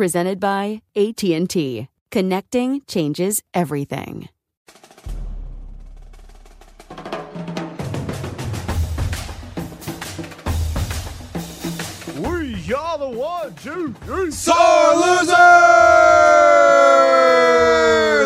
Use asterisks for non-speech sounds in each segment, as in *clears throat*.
Presented by AT&T. Connecting changes everything. We are the one, two, three. Sore losers!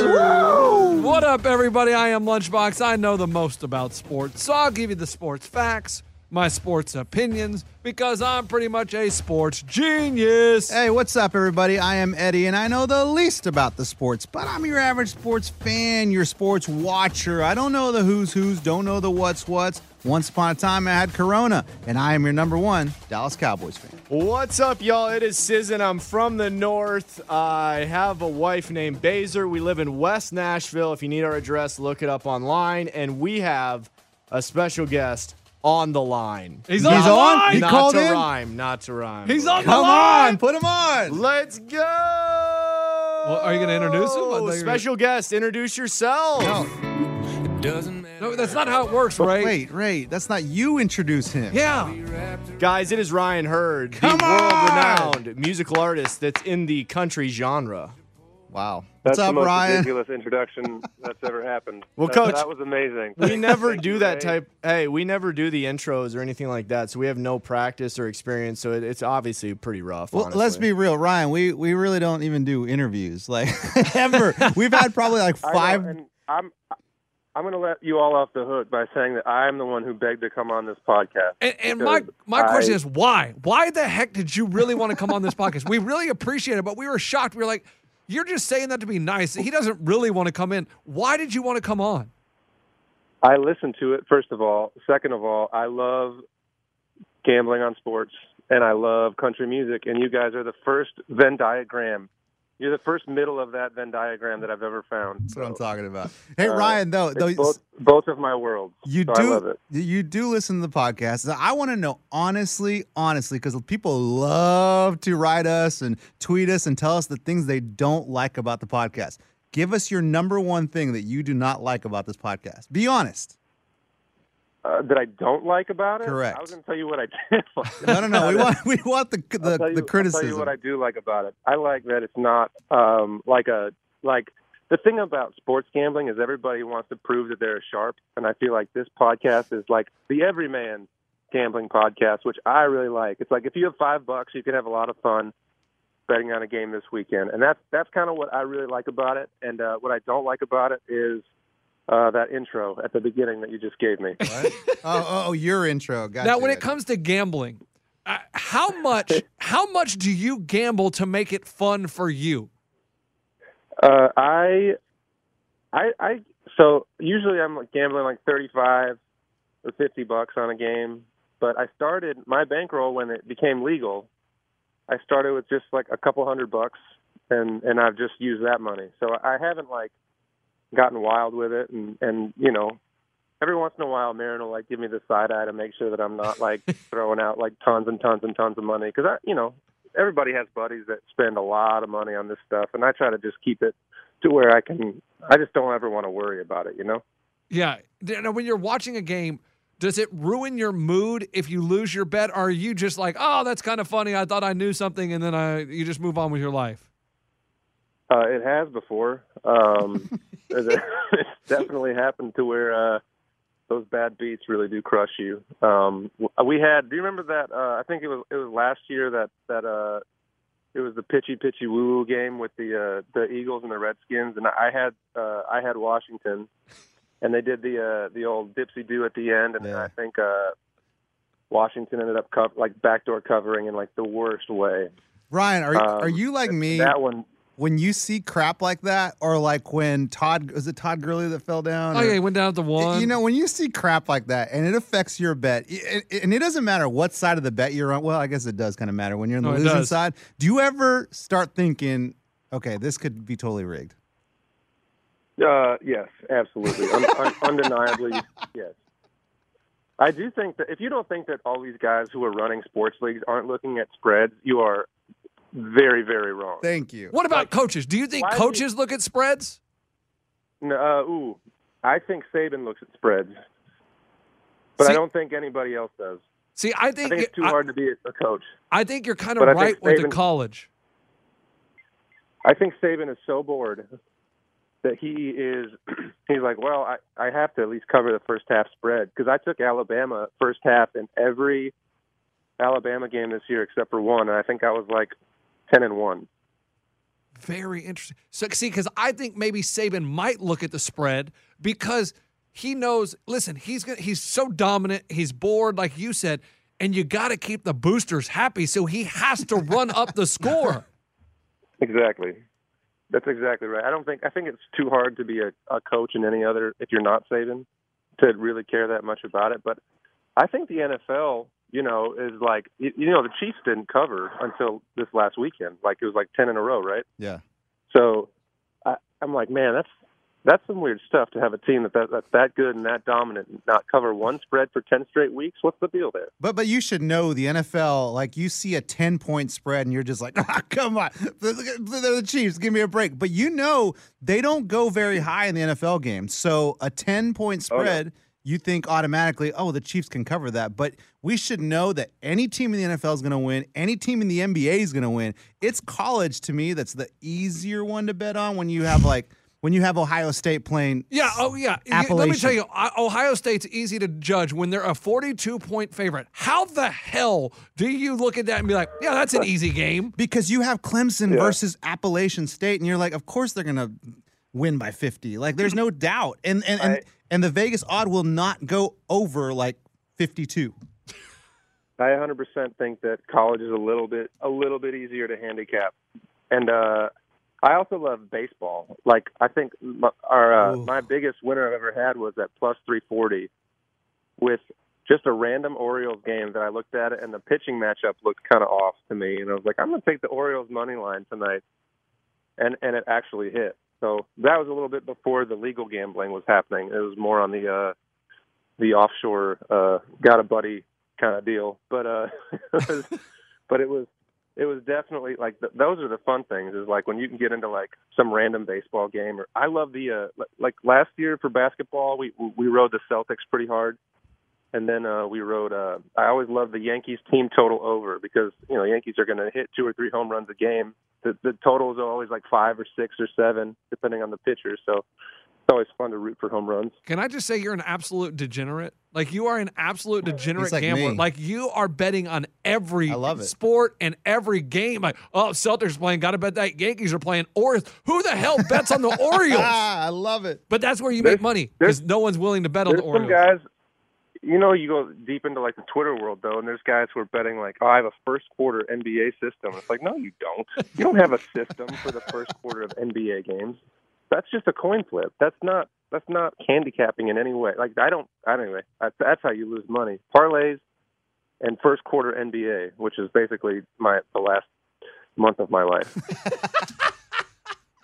Woo! What up, everybody? I am Lunchbox. I know the most about sports, so I'll give you the sports facts, my sports opinions, because I'm pretty much a sports genius. Hey, what's up, everybody? I am Eddie, and I know the least about the sports, but I'm your average sports fan, your sports watcher. I don't know the who's who's, don't know the what's what's. Once upon a time, I had Corona, and I am your number one Dallas Cowboys fan. What's up, y'all? It is Sizzin. I'm from the north. I have a wife named Baser. We live in West Nashville. If you need our address, look it up online. And we have a special guest on the line. He's on the on? line. He not called to in? rhyme. Not to rhyme. He's on the Come line. on, put him on. Let's go. Well, are you gonna introduce him? I thought you were- Special guest, introduce yourself. No, No, that's not how it works, but right? wait, wait, that's not you introduce him. Yeah. Guys, it is Ryan Hurd, Come the world-renowned musical artist that's in the country genre. Wow. That's What's up, the most Ryan? ridiculous introduction *laughs* that's ever happened. Well, that, Coach, that was amazing. We *laughs* never Thank do you, that Ray. type. Hey, we never do the intros or anything like that, so we have no practice or experience. So it, it's obviously pretty rough. Well, let's be real, Ryan. We we really don't even do interviews like *laughs* ever. We've had probably like I know, five. and I'm I'm going to let you all off the hook by saying that I'm the one who begged to come on this podcast. And, and my because my question is why? Why the heck did you really want to come on this podcast? We really appreciate it, but we were shocked. We were like, "You're just saying that to be nice." He doesn't really want to come in. Why did you want to come on? I listened to it first of all. Second of all, I love gambling on sports and I love country music. And you guys are the first Venn diagram. You're the first middle of that Venn diagram that I've ever found. That's what I'm talking about. Hey, uh, Ryan, though, though both both of my worlds. you so I love do it. you do listen to the podcast. I want to know honestly, honestly, because people love to write us and tweet us and tell us the things they don't like about the podcast. Give us your number one thing that you do not like about this podcast. Be honest. Uh, that I don't like about it. Correct. I was going to tell you what I *laughs* did. like No, no, no. We want we want the I'll the, you- the I'll criticism. tell you what I do like about it. I like that it's not um, like a like the thing about sports gambling is everybody wants to prove that they're sharp, and I feel like this podcast is like the everyman gambling podcast, which I really like. It's like if you have five bucks, you can have a lot of fun betting on a game this weekend, and that's that's kind of what I really like about it. And uh, what I don't like about it is uh, that intro at the beginning that you just gave me. oh, oh, oh, your intro. Gotcha, now, when it comes to gambling, uh, how much *laughs* how much do you gamble to make it fun for you? Uh, I, I, I. So usually I'm like gambling like thirty-five or fifty bucks on a game, but I started my bankroll when it became legal. I started with just like a couple hundred bucks, and and I've just used that money. So I haven't like gotten wild with it, and and you know. Every once in a while, Maren will like give me the side eye to make sure that I'm not like *laughs* throwing out like tons and tons and tons of money because I, you know, everybody has buddies that spend a lot of money on this stuff, and I try to just keep it to where I can. I just don't ever want to worry about it, you know. Yeah. Now, when you're watching a game, does it ruin your mood if you lose your bet? Or are you just like, oh, that's kind of funny. I thought I knew something, and then I you just move on with your life? Uh, it has before. Um, *laughs* it's definitely happened to where uh, those bad beats really do crush you. Um, we had. Do you remember that? Uh, I think it was it was last year that that uh, it was the pitchy pitchy woo woo game with the uh, the Eagles and the Redskins, and I had uh, I had Washington, and they did the uh, the old dipsy do at the end, and Yeah. I think uh, Washington ended up co- like backdoor covering in like the worst way. Ryan, are Um, are you like me? That one, when you see crap like that, or like when Todd was it Todd Gurley that fell down? Oh or- yeah, he went down at the one. You know, when you see crap like that and it affects your bet, i- i- and it doesn't matter what side of the bet you're on. Well, I guess it does kind of matter when you're on the No, losing does. side. Do you ever start thinking, okay, this could be totally rigged? Uh, yes, absolutely, un- un- *laughs* undeniably, yes. I do think that if you don't think that all these guys who are running sports leagues aren't looking at spreads, you are very, very wrong. Thank you. what about coaches? Do you think why do coaches look at spreads? No, uh, ooh, I think Saban looks at spreads, but See- I don't think anybody else does. See, I I think, think it's too I, hard to be a coach. I think you're kind of I think right with the college. I think Saban is so bored that he is. *clears throat* He's like, well, I I have to at least cover the first half spread because I took Alabama first half in every Alabama game this year except for one, and I think I was like ten and one. Very interesting. So see, because I think maybe Saban might look at the spread because he knows. Listen, he's gonna, he's so dominant. He's bored, like you said, and you got to keep the boosters happy. So he has to run up the score. *laughs* Exactly. That's exactly right. I don't think I think it's too hard to be a, a coach in any other if you're not Saban to really care that much about it. But I think the NFL, you know, is like you, know the Chiefs didn't cover until this last weekend. Like it was like ten in a row, right? Yeah. So I, I'm like, man, that's that's some weird stuff to have a team that, that that's that good and that dominant and not cover one spread for ten straight weeks. What's the deal there? But but you should know the NFL. Like you see a ten point spread, and you're just like, *laughs* ah, come on, they're the Chiefs. Give me a break. But you know they don't go very high in the NFL game. So a ten point Oh, yeah. Spread, you think automatically, oh, the Chiefs can cover that. But we should know that any team in the NFL is going to win. Any team in the NBA is going to win. It's college to me that's the easier one to bet on when you have like when you have Ohio State playing. Yeah. Oh, yeah. You- Let me tell you, Ohio State's easy to judge when they're a 42 point favorite. How the hell do you look at that and be like, yeah, that's an easy game? because you have Clemson Yeah. versus Appalachian State, and you're like, of course they're gonna win by 50. Like, there's no doubt, and and and, I- and the Vegas odd will not go over like 52. I 100% think that college is a little bit a little bit easier to handicap, and uh, I also love baseball. Like I think my, our uh, Ooh. my biggest winner I've ever had was at plus 340, with just a random Orioles game that I looked at it and the pitching matchup looked kind of off to me, and I was like, I'm going to take the Orioles money line tonight, and and it actually hit. So that was a little bit before the legal gambling was happening. It was more on the uh, the offshore uh, got a buddy kind of deal. But uh, *laughs* but it was it was definitely like th- those are the fun things. Is like when you can get into like some random baseball game. Or I love the uh, like last year for basketball, we we rode the Celtics pretty hard. And then uh, we rode. Uh, I always love the Yankees team total over because you know Yankees are going to hit two or three home runs a game. The, the totals are always like five or six or seven, depending on the pitcher. So it's always fun to root for home runs. Can I just say you're an absolute degenerate? Like you are an absolute degenerate like gambler. me. Like you are betting on every I love it. sport and every game. Like, oh, Celtics playing, gotta bet that Yankees are playing Or Who the hell bets on the *laughs* Orioles? Ah, I love it. But that's where you There's- make money because there's- no one's willing to bet on There's the some Orioles. guys, you know, you go deep into like the Twitter world though, and there's guys who are betting like, "Oh, I have a first quarter NBA system." It's like, no, you don't. You don't have a system for the first quarter of NBA games. That's just a coin flip. That's not. That's not handicapping in any way. Like I don't. Anyway, that's, that's how you lose money. Parlays and first quarter NBA, which is basically my the last month of my life. *laughs*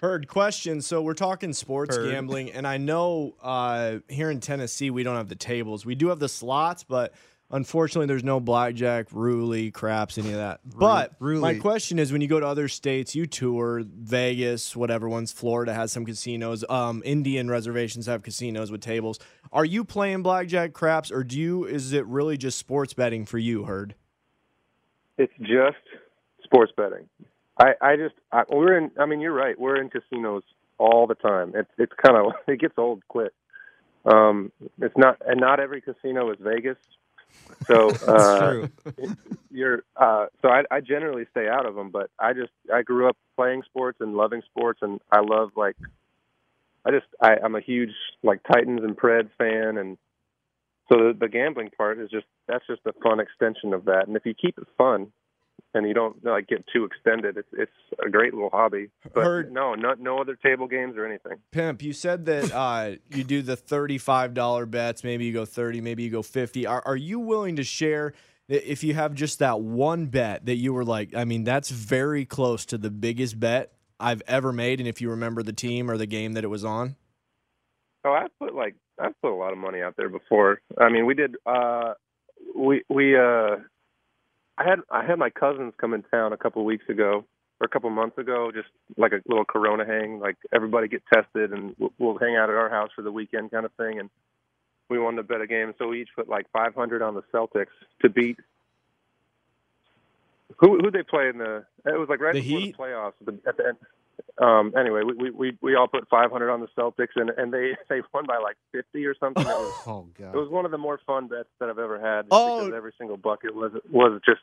Heard question. So we're talking sports Heard. gambling, and I know uh, here in Tennessee we don't have the tables. We do have the slots, but unfortunately there's no blackjack, roulette, craps, any of that. But my question is, when you go to other states, you tour Vegas, whatever ones. Florida has some casinos. Um, Indian reservations have casinos with tables. Are you playing blackjack, craps, or do you? Is it really just sports betting for you? Heard. It's just sports betting. I I just I, we're in. I mean, you're right. We're in casinos all the time. It's it's kind of *laughs* it gets old quick. Um, it's not and not every casino is Vegas. So *laughs* uh, *laughs* you're uh, so I, I generally stay out of them. But I just I grew up playing sports and loving sports, and I love like I just I, I'm a huge like Titans and Preds fan, and so the, the gambling part is just that's just a fun extension of that. And if you keep it fun, and you don't like get too extended, it's it's a great little hobby. But Heard- no, no no other table games or anything. Pimp, you said that uh, you do the thirty-five dollar bets. Maybe you go thirty. Maybe you go fifty. Are Are you willing to share if you have just that one bet that you were like? I mean, that's very close to the biggest bet I've ever made. And if you remember the team or the game that it was on, Oh, I've put like I've put a lot of money out there before. I mean, we did. uh We we uh, I had I had my cousins come in town a couple of weeks ago or a couple of months ago, just like a little Corona hang, like everybody get tested and we'll, we'll hang out at our house for the weekend kind of thing. And we wanted to bet a game, so we each put like 500 on the Celtics to beat. Who who they play in the? It was like right The before Heat? the playoffs at the, at the end. Um, anyway, we, we we we all put 500 on the Celtics, and and they *laughs* they won by like 50 or something. It was, Oh god! it was one of the more fun bets that I've ever had. Oh. because every single bucket was was just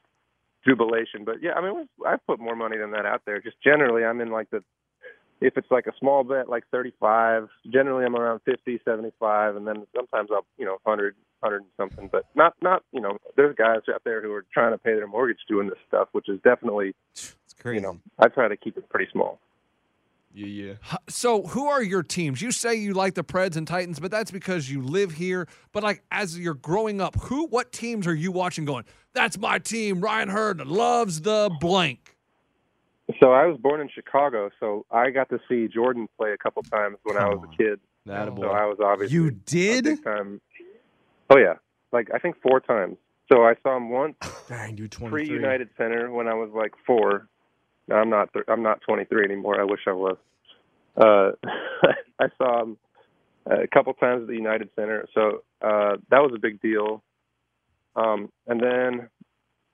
jubilation. But yeah, I mean, I've put more money than that out there. Just generally, I'm in like the if it's like a small bet, like 35. Generally, I'm around 50, 75, and then sometimes I'll you know 100, 100 and something. But not not you know, there's guys out there who are trying to pay their mortgage doing this stuff, which is definitely It's crazy. you know I try to keep it pretty small. Yeah, yeah. So, who are your teams? You say you like the Preds and Titans, but that's because you live here. But like as you're growing up, who, what teams are you watching? Going, that's my team. Ryan Hurd loves the blank. So I was born in Chicago, so I got to see Jordan play a couple times when I was on. a kid. That So I was obviously You a did? big time. Oh yeah, like I think four times. So I saw him once Dang, dude, pre twenty-three. United Center when I was like four. I'm not. Th- I'm not 23 anymore. I wish I was. Uh, *laughs* I saw him a couple times at the United Center, so uh, that was a big deal. Um, and then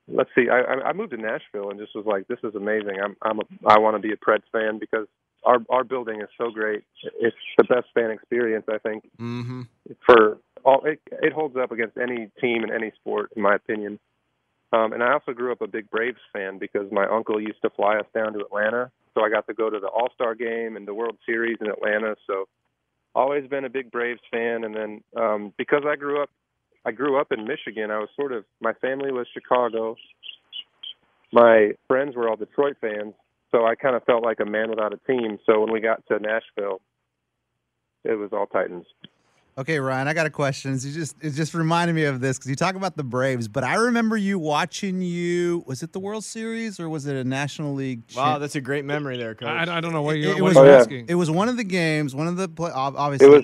let's see. I, I I moved to Nashville and just was like, this is amazing. I'm I'm a, I want to be a Preds fan because our our building is so great. It's the best fan experience I think Mm-hmm. for all it, it holds up against any team in any sport in my opinion um and i also grew up a big braves fan because my uncle used to fly us down to atlanta. So i got to go to the all-star game and the world series in atlanta. So always been a big braves fan. And then um because i grew up i grew up in michigan i was sort of my family was chicago. My friends were all detroit fans. So i kind of felt like a man without a team. So when we got to nashville it was all titans Okay, Ryan, I got a question. You just it just reminded me of this because you talk about the Braves, but I remember you watching you. Was it the World Series or was it a National League? Wow, that's a great memory there, coach. I, I don't know what you're, it what was- Oh, yeah. asking. It was one of the games, one of the play. Obviously, it was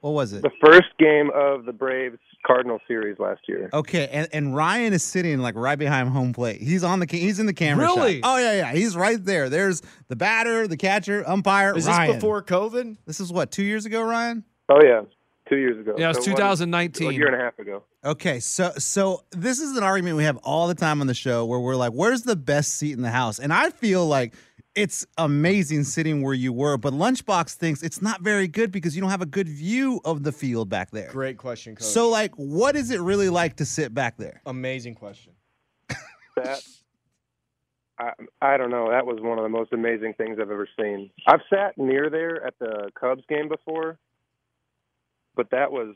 what was it? the first game of the Braves Cardinal series last year. Okay, and, and Ryan is sitting like right behind home plate. He's on the he's in the camera. shot. Really? Oh yeah, yeah. He's right there. There's the batter, the catcher, umpire. Is Ryan. this before COVID? This is what two years ago, Ryan. Oh yeah, two years ago. Yeah, it was So one- 2019. A year and a half ago. Okay, so so this is an argument we have all the time on the show where we're like, "Where's the best seat in the house?" And I feel like it's amazing sitting where you were, but Lunchbox thinks it's not very good because you don't have a good view of the field back there. Great question, coach. So, like, what is it really like to sit back there? amazing question. That I I don't know. That was one of the most amazing things I've ever seen. I've sat near there at the Cubs game before, but that was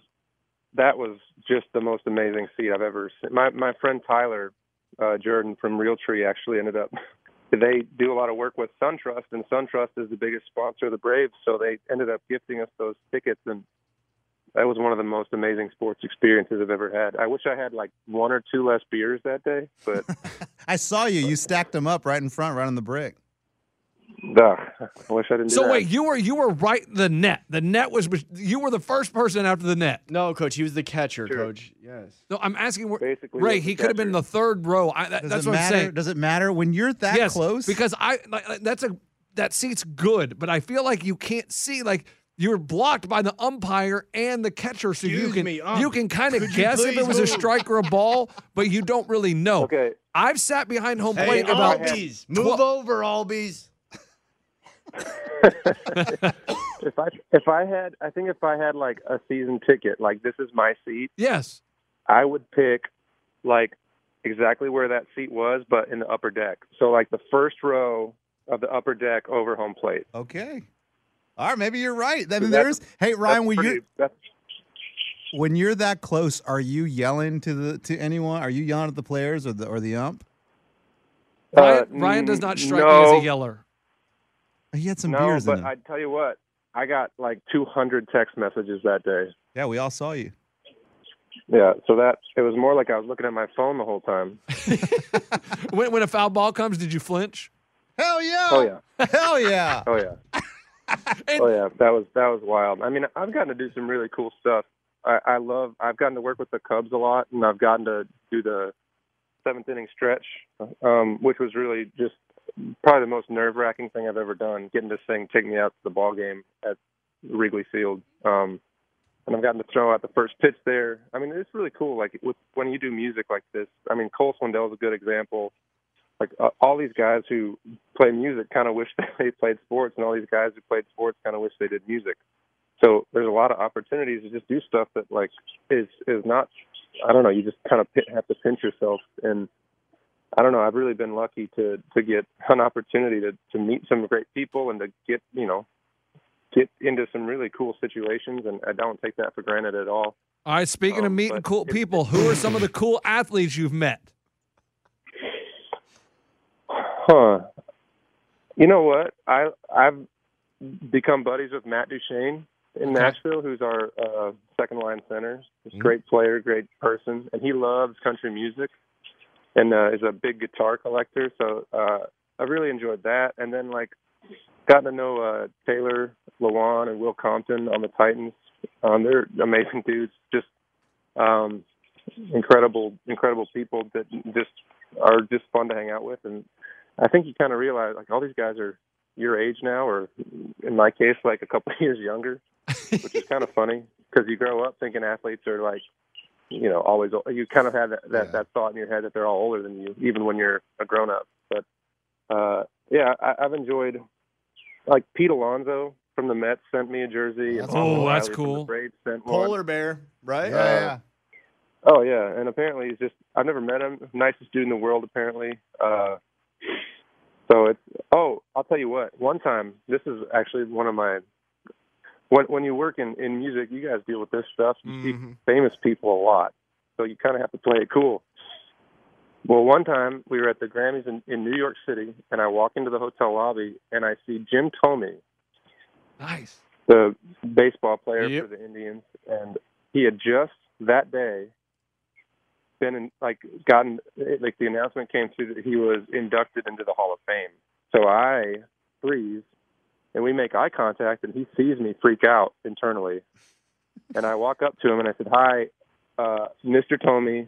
that was just the most amazing seat I've ever seen. My my friend Tyler uh, Jordan from Realtree actually ended up. *laughs* They do a lot of work with SunTrust, and SunTrust is the biggest sponsor of the Braves. So they ended up gifting us those tickets, and that was one of the most amazing sports experiences I've ever had. I wish I had like one or two less beers that day, but *laughs* I saw you. You stacked them up right in front, right on the brick. Ugh, I wish I didn't. do So that. wait, you were you were right the net. The net was you were the first person after the net. No, coach, he was the catcher, Sure. coach. Yes. No, I'm asking where Basically, Ray. was the He could have been the third row. I, that, that's what matter? I'm saying. Does it matter when you're that yes, close? because I like, like, that's a that seat's good, but I feel like you can't see like You're blocked by the umpire and the catcher, so you Excuse can me, ump. you can kind of guess if it please was a strike or a ball, but you don't really know. Okay. I've sat behind home Hey, plate about Albies, move twelve- over, Albies. *laughs* if I if I had I think if I had like a season ticket, like this is my seat, yes. I would pick like exactly where that seat was, but in the upper deck. So like the first row of the upper deck over home plate. Okay. All right, maybe you're right. I mean, there's. Hey, Ryan, when pretty- you that's when you're that close, are you yelling to the to anyone? Are you yelling at the players or the or the ump? Ryan, Uh, Ryan does not strike me as a yeller. He had some no, beers in but him. I tell you what, I got like 200 text messages that day. yeah, we all saw you. Yeah, so that it was more like I was looking at my phone the whole time. *laughs* When, when a foul ball comes, did you flinch? Hell yeah! Oh yeah, Hell yeah! *laughs* oh yeah, *laughs* oh yeah. That was that was wild. I mean, I've gotten to do some really cool stuff. I, I love. I've gotten to work with the Cubs a lot, and I've gotten to do the seventh inning stretch, um, which was really just probably the most nerve wracking thing I've ever done. Getting this thing take me out to the ball game at Wrigley Field. Um, and I've gotten to throw out the first pitch there. I mean, it's really cool. Like with, when you do music like this, I mean, Cole Swindell is a good example. Like uh, all these guys who play music kind of wish *laughs* they played sports, and all these guys who played sports kind of wish they did music. So there's a lot of opportunities to just do stuff that like is is not. I don't know. You just kind of have to pinch yourself, and I don't know. I've really been lucky to to get an opportunity to to meet some great people and to get you know get into some really cool situations, and I don't take that for granted at all. All right, speaking of Um, meeting cool people, who are some of the cool athletes you've met? Huh. You know what? I I've become buddies with Matt Duchene in Okay. Nashville, who's our uh, second line center. He's a Mhm. great player, great person, and he loves country music and uh, is a big guitar collector. So uh, I really enjoyed that. And then like gotten to know uh, Taylor Lewan and Will Compton on the Titans. Um, they're amazing dudes. Just um, incredible, incredible people that just are just fun to hang out with. And I think you kind of realize like all these guys are your age now, or in my case, like a couple of *laughs* years younger, which is kind of funny because you grow up thinking athletes are like, you know, always. You kind of have that that, Yeah. that thought in your head that they're all older than you, even when you're a grown up. But uh, yeah, I, I've enjoyed like Pete Alonso from the Mets sent me a jersey. That's cool. Oh, that's Riley from cool. Braves sent one. Polar bear, right? Yeah, Oh yeah, and apparently he's just I've never met him. Nicest dude in the world apparently. Uh so it's oh, I'll tell you what. One time, this is actually one of my when when you work in in music, you guys deal with this stuff. You see Mhm. famous people a lot. So you kind of have to play it cool. Well, one time we were at the Grammys in, in New York City, and I walk into the hotel lobby and I see Jim Thome, Nice. the baseball player Yep. for the Indians, and he had just that day been in, like gotten like the announcement came through that he was inducted into the Hall of Fame. So I freeze, and we make eye contact, and he sees me freak out internally, and I walk up to him and I said, "Hi, uh, Mr. Thome."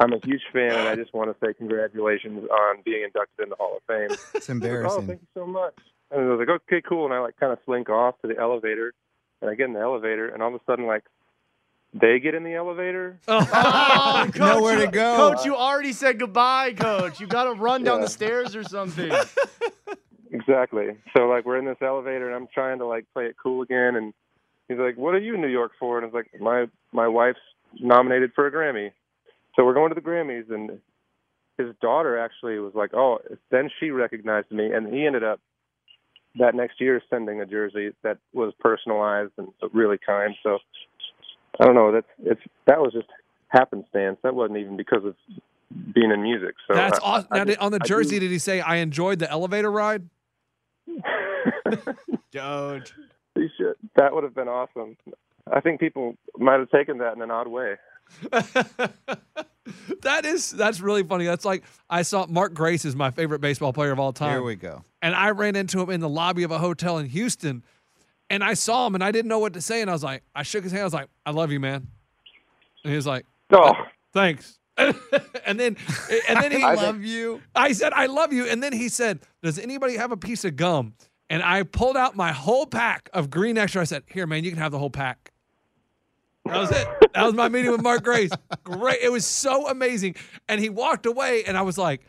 I'm a huge fan, and I just want to say congratulations on being inducted in the Hall of Fame. *laughs* it's embarrassing. Oh, embarrassing. thank you so much. And I was like, okay, cool. And I like kind of slink off to the elevator, and I get in the elevator, and all of a sudden, like, they get in the elevator. *laughs* Oh, *laughs* coach, Nowhere to go. Coach, you already said goodbye, coach. You got to run down Yeah. the stairs or something. Exactly. So like, we're in this elevator, and I'm trying to like play it cool again, and he's like, "What are you in New York for?" And I was like, "My my wife's nominated for a Grammy." So we're going to the Grammys, and his daughter actually was like, "Oh." Then she recognized me, and he ended up that next year sending a jersey that was personalized and really kind. So I don't know. That's it's that was just happenstance. That wasn't even because of being in music. So That's I- awesome. I just- did, on the I do- jersey, did he say, I enjoyed the elevator ride? *laughs* Don't. he should. That would have been awesome. I think people might have taken that in an odd way. *laughs* that is that's really funny. That's like I saw Mark Grace is my favorite baseball player of all time. Here we go. and I ran into him in the lobby of a hotel in Houston, and I saw him, and I didn't know what to say, and I was like, I shook his hand, I was like, I love you, man, and he was like, Oh, thanks, *laughs* and then and then he I love you. I said, I love you, and then he said, Does anybody have a piece of gum? and I pulled out my whole pack of green extra. I said, "Here, man, you can have the whole pack." That was it. That was my meeting with Mark Grace. Great. It was so amazing. And he walked away, and I was like,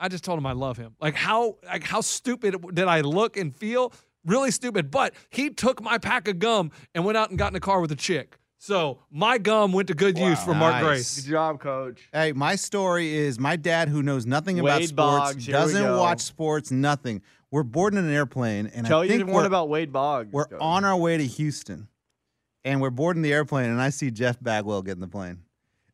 I just told him I love him. Like how like how stupid did I look and feel? Really stupid. But he took my pack of gum and went out and got in the car with a chick. So my gum went to good use for Mark Nice. Grace. Good job, coach. Hey, my story is my dad, who knows nothing about sports, Boggs, doesn't watch sports, nothing. We're boarding an airplane, and Tell I you think didn't we're, about Wade Boggs. we're coach. on our way to Houston, and we're boarding the airplane, and I see Jeff Bagwell getting the plane.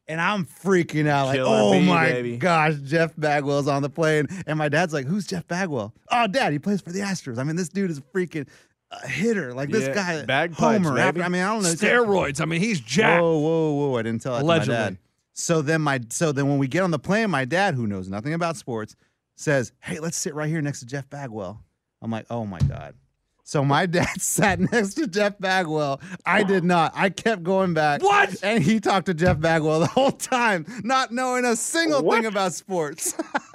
And I'm freaking out, like, Killer oh bee, my baby." gosh, Jeff Bagwell's on the plane. And my dad's like, who's Jeff Bagwell? Oh, dad, he plays for the Astros. I mean, this dude is freaking uh, hitter. Like, this Yeah, guy, bagpipes, Homer. baby. After, I mean, I don't know. Steroids. I mean, he's jacked. Whoa, whoa, whoa! I didn't tell that Allegedly. to my dad. So then my so then when we get on the plane, my dad, who knows nothing about sports, says, "Hey, let's sit right here next to Jeff Bagwell." I'm like, "Oh my god!" So my *laughs* dad sat next to Jeff Bagwell. I did not. I kept going back. What? And he talked to Jeff Bagwell the whole time, not knowing a single What? thing about sports. *laughs*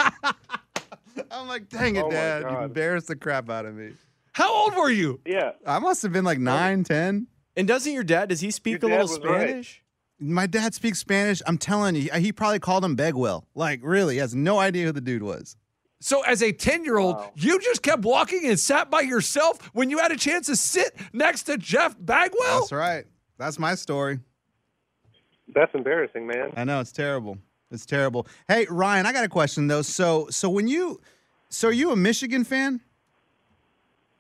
I'm like, "Dang it, Oh my Dad! You God. embarrassed the crap out of me." How old were you? Yeah. I must have been like nine, ten. And doesn't your dad? Does he speak Your a dad little was right. Spanish? My dad speaks Spanish. I'm telling you, he probably called him Begwell. Like, really, he has no idea who the dude was. So as a 10-year-old, you just kept walking and sat by yourself when you had a chance to sit next to Jeff Bagwell? That's right. That's my story. That's embarrassing, man. I know it's terrible. It's terrible. Hey, Ryan, I got a question though. So, so when you, so are you a Michigan fan?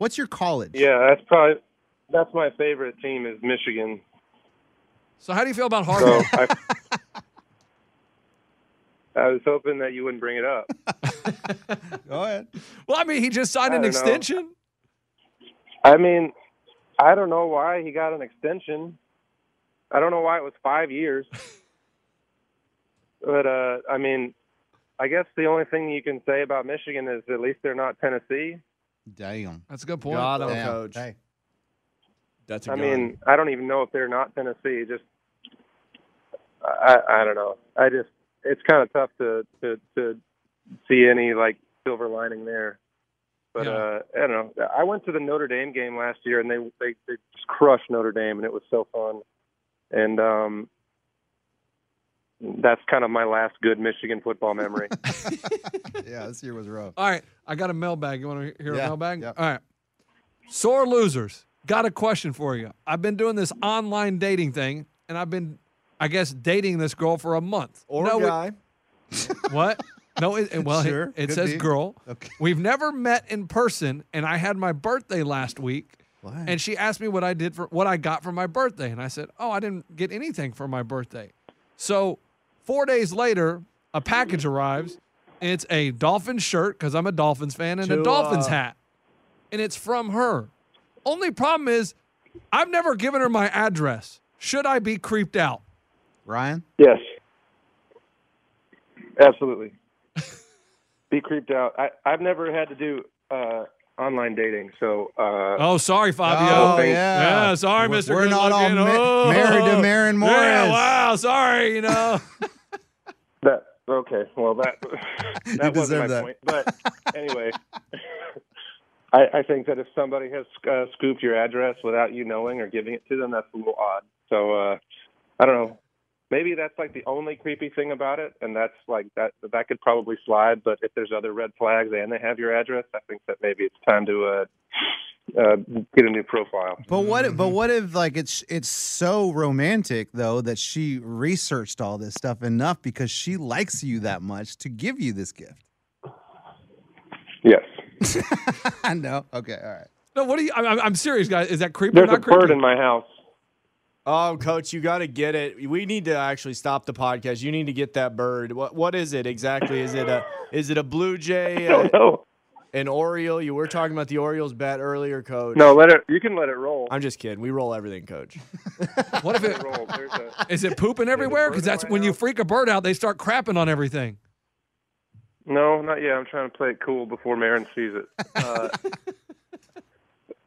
What's your college? Yeah, that's probably that's my favorite team is Michigan. So how do you feel about So I, *laughs* I was hoping that you wouldn't bring it up. *laughs* Go ahead. well, I mean, he just signed I an don't know. extension. I mean, I don't know why he got an extension. I don't know why it was five years. but uh, I mean, I guess the only thing you can say about Michigan is at least they're not Tennessee. Damn. That's a good point. Got him, Damn. coach. Hey. That's a I gun. mean, I don't even know if they're not Tennessee. Just, I, I don't know. I just, it's kind of tough to to to see any like silver lining there. But Yeah. uh, I don't know. I went to the Notre Dame game last year, and they they they just crushed Notre Dame, and it was so fun. And um, that's kind of my last good Michigan football memory. *laughs* Yeah, this year was rough. All right, I got a mailbag. You want to hear Yeah, a mailbag? yep. All right. Sore losers. Got a question for you. I've been doing this online dating thing, and I've been, I guess, dating this girl for a month. or no, we- guy. *laughs* what? No, it, it- well, it- Sure, it, could says be. girl. Okay. We've never met in person, and I had my birthday last week, What? and she asked me what I did for what I got for my birthday, and I said, "Oh, I didn't get anything for my birthday." So, four days later, a package arrives. And it's a Dolphins shirt because I'm a Dolphins fan, and a Dolphins uh, hat, and it's from her. Only problem is, I've never given her my address. Should I be creeped out? Ryan? yes, absolutely. *laughs* Be creeped out. I I've never had to do uh, online dating, so uh, Oh, sorry, Fabio. Oh, yeah. Yeah, sorry, We're- Mr. We're not all ma- Oh. married to Maren Morris. Yeah, wow, sorry, you know. *laughs* That okay. Well, that *laughs* that wasn't my that. point. But anyway, *laughs* I, I think that if somebody has uh, scooped your address without you knowing or giving it to them, that's a little odd. So uh, I don't know. Maybe that's like the only creepy thing about it, and that's like that that could probably slide. But if there's other red flags and they have your address, I think that maybe it's time to uh, uh, get a new profile. But what? If, but what if like it's it's so romantic though that she researched all this stuff enough because she likes you that much to give you this gift? Yes. *laughs* I know. Okay. All right. No, what do you? I'm, I'm serious, guys. Is that creepy or There's a not creepy? bird in my house. Oh, coach, you got to get it. We need to actually stop the podcast. You need to get that bird. What what is it exactly? Is it a is it a blue jay, I don't know. an oriole? You were talking about the Orioles bet earlier, coach. No, let it. You can let it roll. I'm just kidding. We roll everything, coach. *laughs* what if Let it it roll. There's a, *laughs* is it pooping everywhere? Because that's my when you freak a bird out, they start crapping on everything. No, not yet. I'm trying to play it cool before Maren sees it. Uh, *laughs*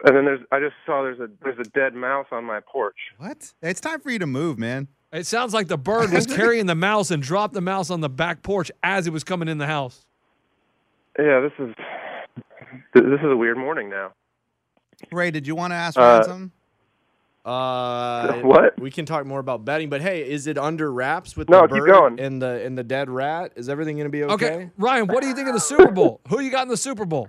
and then there's, I just saw there's a there's a dead mouse on my porch. What? It's time for you to move, man. It sounds like the bird was *laughs* carrying the mouse and dropped the mouse on the back porch as it was coming in the house. Yeah, this is this is a weird morning now. Ray, did you want to ask Uh, Ryan something? Uh, *laughs* What? We can talk more about betting, but hey, is it under wraps with No, the bird going. and the and the dead rat? Is everything going to be okay? Okay. Ryan, what do you think of the Super Bowl? Who you got in the Super Bowl?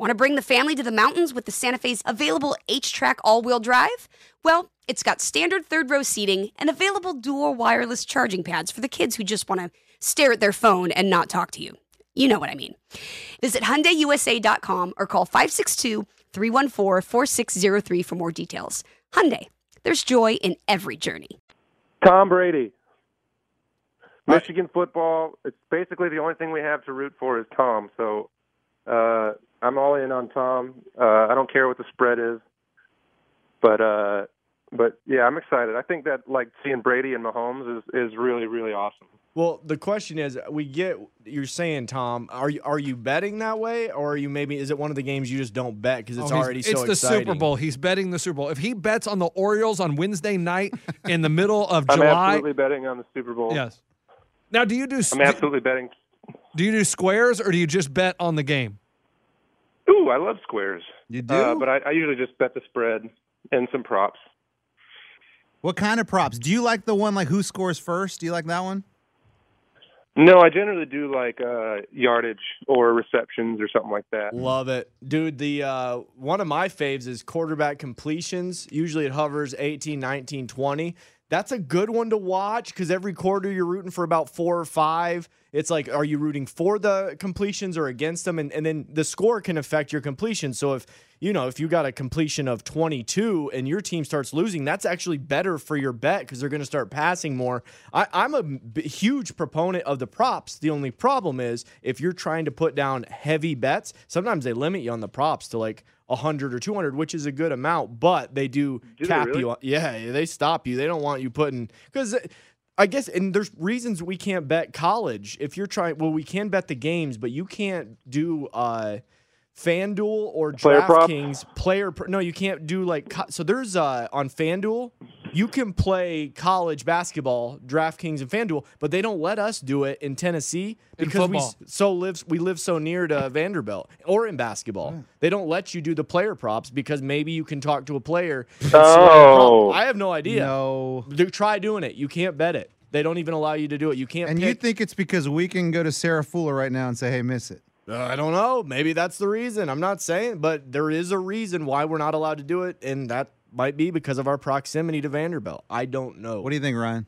Want to bring the family to the mountains with the Santa Fe's available HTRAC all wheel drive? Well, it's got standard third row seating and available dual wireless charging pads for the kids who just want to stare at their phone and not talk to you. You know what I mean. Visit HyundaiUSA.com or call 562-314-4603 for more details. Hyundai, there's joy in every journey. Tom Brady. Michigan football. It's basically the only thing we have to root for is Tom. So uh, I'm all in on Tom. Uh, I don't care what the spread is, but uh, but yeah, I'm excited. I think that like seeing Brady and Mahomes is is really really awesome. Well, the question is, we get you're saying, Tom, are you are you betting that way, or are you maybe is it one of the games you just don't bet because it's Oh, he's- already it's the exciting? Super Bowl. He's betting the Super Bowl. If he bets on the Orioles on Wednesday night in the middle of *laughs* July. I'm absolutely betting on the Super Bowl. yes. Now, do you do I'm absolutely betting. do you do squares or do you just bet on the game? Ooh, I love squares. You do? Uh, but I, I usually just bet the spread and some props. What kind of props? Do you like the one like who scores first? Do you like that one? No, I generally do like uh, yardage or receptions or something like that. Love it, dude. The uh, one of my faves is quarterback completions. Usually it hovers 18, 19, 20. That's a good one to watch because every quarter you're rooting for about four or five. It's like, are you rooting for the completions or against them? And, and then the score can affect your completion. So if you know if you got a completion of 22 and your team starts losing, that's actually better for your bet because they're going to start passing more. I, I'm a b- huge proponent of the props. The only problem is if you're trying to put down heavy bets, sometimes they limit you on the props to like 100 or 200, which is a good amount, but they do, Do they cap really? you. on- Yeah, they stop you. They don't want you putting because. I guess, and there's reasons we can't bet college. If you're trying, well, we can bet the games, but you can't do uh, FanDuel or Player prop? DraftKings player. pr- No, you can't do like so. There's uh, on FanDuel, you can play college basketball, DraftKings and FanDuel, but they don't let us do it in Tennessee In because we so live we live so near to Vanderbilt or in basketball. They don't let you do the player props because maybe you can talk to a player. and sway a prop. Oh. I have no idea. No. Do, try doing it. You can't bet it. They don't even allow you to do it. You can't. And you think it's because we can go to Sarah Fuller right now and say, "Hey, miss it." Uh, I don't know. Maybe that's the reason. I'm not saying, but there is a reason why we're not allowed to do it, and that might be because of our proximity to Vanderbilt. I don't know. What do you think, Ryan?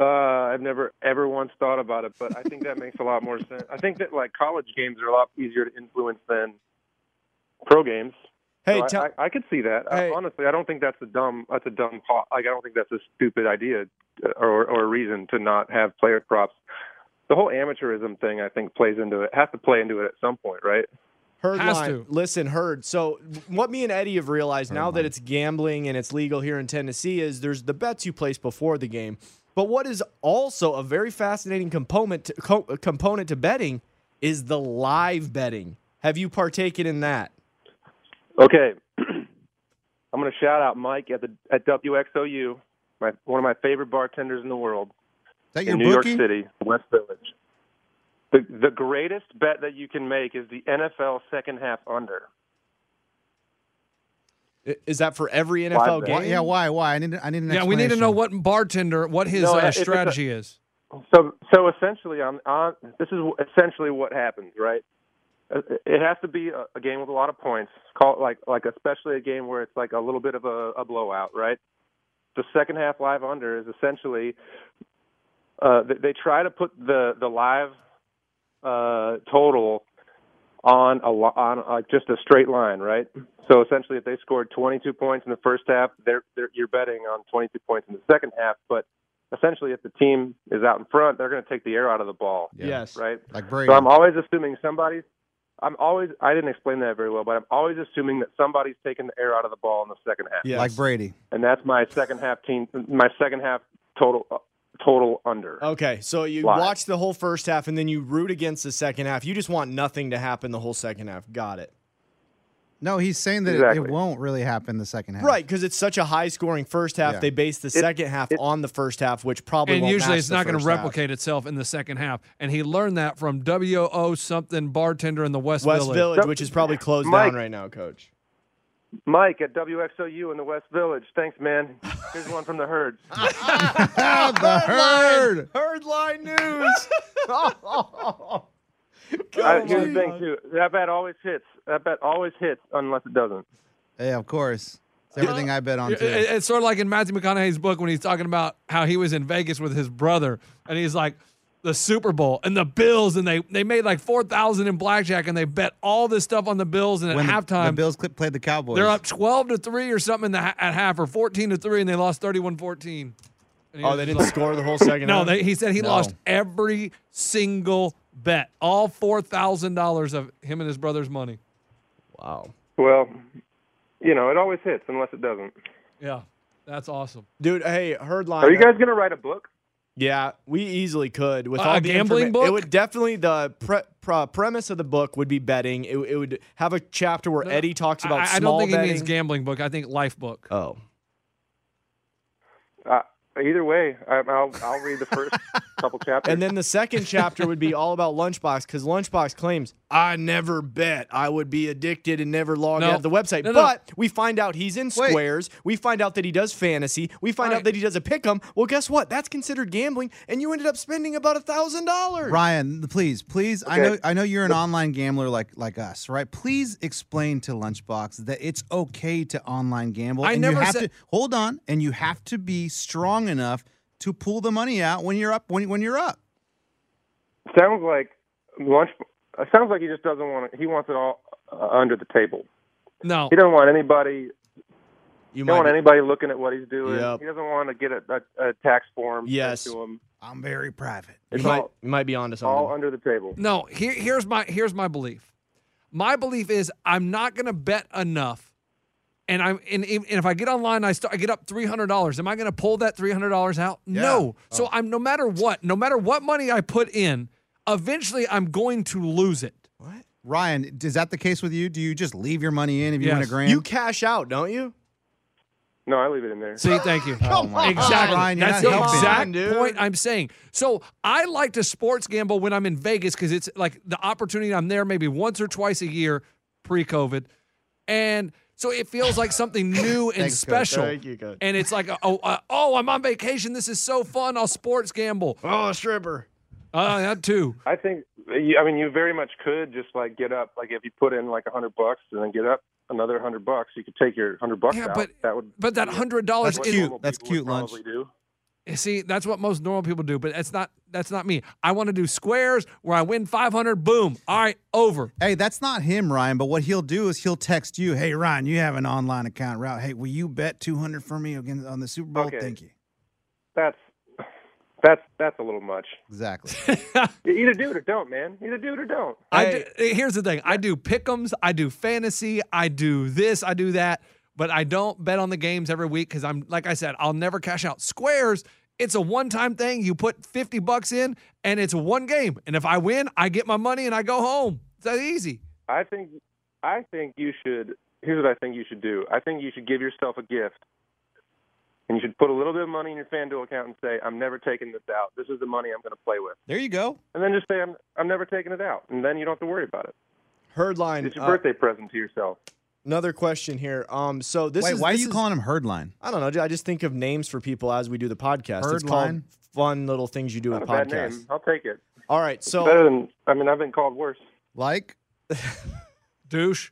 Uh, I've never ever once thought about it, but I think that makes a lot more sense. I think that like college games are a lot easier to influence than pro games. Hey, So I, tell- I, I could see that. Hey. I, honestly, I don't think that's a dumb. That's a dumb. po- Like I don't think that's a stupid idea uh, or or a reason to not have player props. The whole amateurism thing, I think, plays into it. Has to play into it at some point, right? Hurd Has line. to. Listen, Hurd. So, what me and Eddie have realized now that it's gambling and it's legal here in Tennessee is there's the bets you place before the game. But what is also a very fascinating component to, co- uh, component to betting is the live betting. Have you partaken in that? Okay. *clears throat* I'm going to shout out Mike at the at WXOU, my one of my favorite bartenders in the world Is that your in New bookie? York City, West Village. The the greatest bet that you can make is the NFL second half under. Is that for every NFL bet. game? Why, yeah, why? Why? I need. I need an explanation. Yeah, we need to know what bartender, what his No, uh, it's a- strategy is. So so essentially, on on this is essentially what happens, right? Uh, It has to be a, a game with a lot of points. Call it like like especially a game where it's like a little bit of a, a blowout, right? The second half live under is essentially uh, they, they try to put the the live uh, total on a lo- on like just a straight line, right? So essentially, if they scored 22 points in the first half, they're, they're you're betting on 22 points in the second half. But essentially, if the team is out in front, they're going to take the air out of the ball, Yes. right? Like Brady. So I'm always assuming somebody's. I'm always. I didn't explain that very well, but I'm always assuming that somebody's taking the air out of the ball in the second half, Yes. Like Brady. and that's my second half team. My second half total total under. Okay, so you Live. watch the whole first half and then you root against the second half. You just want nothing to happen the whole second half. Got it. No, he's saying that it, Exactly. it won't really happen the second half. Right, because it's such a high scoring first half. Yeah. They base the second half it- on the first half, which probably And won't usually match it's the not going to first half. replicate itself in the second half. And he learned that from WO something bartender in the West, West Village. Village, So- which is probably closed Mike- down right now, Coach. Mike at WXOU in the West Village. Thanks, man. Here's one from the herd. *laughs* The *laughs* herd. Herd line news. *laughs* Uh, here's the thing too. That bet always hits. That bet always hits unless it doesn't. Yeah, of course. It's everything I bet on too. It's sort of like in Matthew McConaughey's book when he's talking about how he was in Vegas with his brother, and he's like the Super Bowl and the Bills, and they they made like four thousand in blackjack, and they bet all this stuff on the Bills, and at when the, halftime the Bills clip played the Cowboys. they're up twelve to three or something in the, ha- at half, or fourteen to three, and they lost 31-14. Oh, they didn't like- score the whole second No, they, he said he No. lost every single bet, all four thousand dollars of him and his brother's money. wow. Well, you know, it always hits unless it doesn't. Yeah, that's awesome. Dude, hey, herd line. Are you uh, guys gonna write a book? Yeah, we easily could with A- all the gambling informa- book? It would definitely the pre- pre- premise of the book would be betting. It, it would have a chapter where Eddie talks about I, I don't think betting. he means gambling book. I think life book. oh, Uh, either way, I, I'll I'll read the first *laughs* couple chapters. and then the second chapter would be *laughs* all about Lunchbox because Lunchbox claims I never bet I would be addicted and never log No. out of the website. No, no. But we find out he's in Wait. squares. We find out that he does fantasy. We find Right. out that he does a pick'em. Well, guess what? That's considered gambling, and you ended up spending about a thousand dollars. Ryan, please, please. I know, I know you're an online gambler like like us, right? Please explain to Lunchbox that it's okay to online gamble. I and never you have said- to hold on, and you have to be strong enough to pull the money out when you're up. When when you're up. sounds like lunch. Sounds like he just doesn't want it. He wants it all uh, under the table. No, He doesn't want anybody. You don't want be- anybody looking at what he's doing. Yep. He doesn't want to get a, a, a tax form Yes. to him. I'm very private. you It's might, all, you might be onto something. all under the table. no. Here, here's my here's my belief. My belief is I'm not going to bet enough, and I'm and, if- and if I get online, and I start I get up three hundred dollars. Am I going to pull that three hundred dollars out? No. Oh. So I'm no matter what, no matter what money I put in, eventually I'm going to lose it. What? Ryan, is that the case with you? Do you just leave your money in if you win a Yes. grand? You cash out, don't you? No, I leave it in there. See, thank you. *laughs* Oh my exactly. Ryan, That's the helping. exact on, point I'm saying. So I like to sports gamble when I'm in Vegas because it's like the opportunity. I'm there maybe once or twice a year, pre-COVID, and so it feels like something *coughs* new and Thanks, Coach. special. Thank you, Coach. And it's like, oh, uh, oh, I'm on vacation. This is so fun. I'll sports gamble. Oh, a stripper. Uh, that too. I think. I mean, you very much could just like get up. Like if you put in like a hundred bucks and then get up another hundred bucks, you could take your hundred bucks Yeah, out. but that would. but that hundred dollars what is cute. That's cute, Lunch. probably Do. Eh, see, that's what most normal people do, but that's not that's not me. I want to do squares where I win 500. Boom. All right, over. Hey, that's not him, Ryan. But what he'll do is he'll text you, "Hey, Ryan, you have an online account, right? Hey, will you bet two hundred for me again on the Super Bowl? Okay. Thank you." That's that's that's a little much. Exactly. *laughs* Either do it or don't, man. Either do it or don't. I Hey. do, eh, here's the thing. I do pick'ems. I do fantasy. I do this. I do that. But I don't bet on the games every week because I'm like I said, I'll never cash out. Squares. It's a one-time thing. You put 50 bucks in, and it's one game. And if I win, I get my money and I go home. It's that easy. I think I think you should. Here's what I think you should do. I think you should give yourself a gift. and you should put a little bit of money in your FanDuel account and say, "I'm never taking this out. This is the money I'm going to play with." There you go. And then just say, "I'm I'm never taking it out," and then you don't have to worry about it. Herdline. It's your uh, birthday present to yourself. Another question here. Um, so this Wait, is why are you is- calling him Herdline? I don't know. I just think of names for people as we do the podcast. It's called fun little things you do Not with a bad podcasts. I'll take it. All right, so Better than I mean, I've been called worse. Like? *laughs* Douche.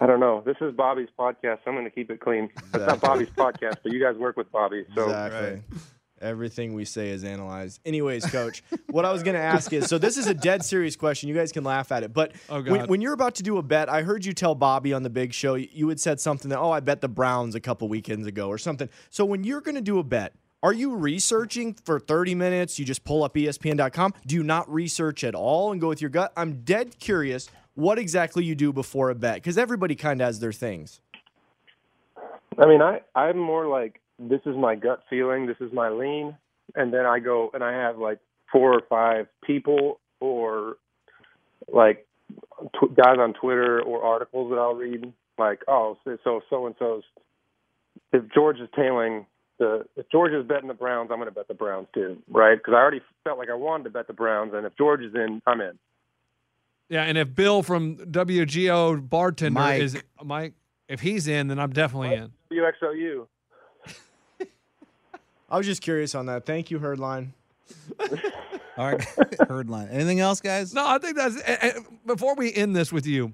I don't know. This is Bobby's podcast. I'm going to keep it clean. That's not Bobby's podcast, but you guys work with Bobby, so Exactly. Everything we say is analyzed. Anyways, coach, what I was going to ask is so this is a dead serious question. You guys can laugh at it. But Oh, when, when you're about to do a bet, I heard you tell Bobby on the big show, you- you had said something that, oh, I bet the Browns a couple weekends ago or something. So when you're going to do a bet, are you researching for 30 minutes? You just pull up ESPN.com? Do you not research at all and go with your gut? I'm dead curious what exactly you do before a bet because everybody kind of has their things. I mean, I I'm more like this is my gut feeling, this is my lean, and then I go and I have like four or five people or like tw- guys on Twitter or articles that I'll read. Like, oh, so so and so's if George is tailing the if George is betting the Browns, I'm going to bet the Browns too, right? Because I already felt like I wanted to bet the Browns, and if George is in, I'm in. Yeah, and if Bill from WGO bartender Mike. is Mike, if he's in, then I'm definitely in. UXOU. I was just curious on that. Thank you, Herdline. All right. *laughs* Herdline. Anything else, guys? No, I think that's. and- and Before we end this with you,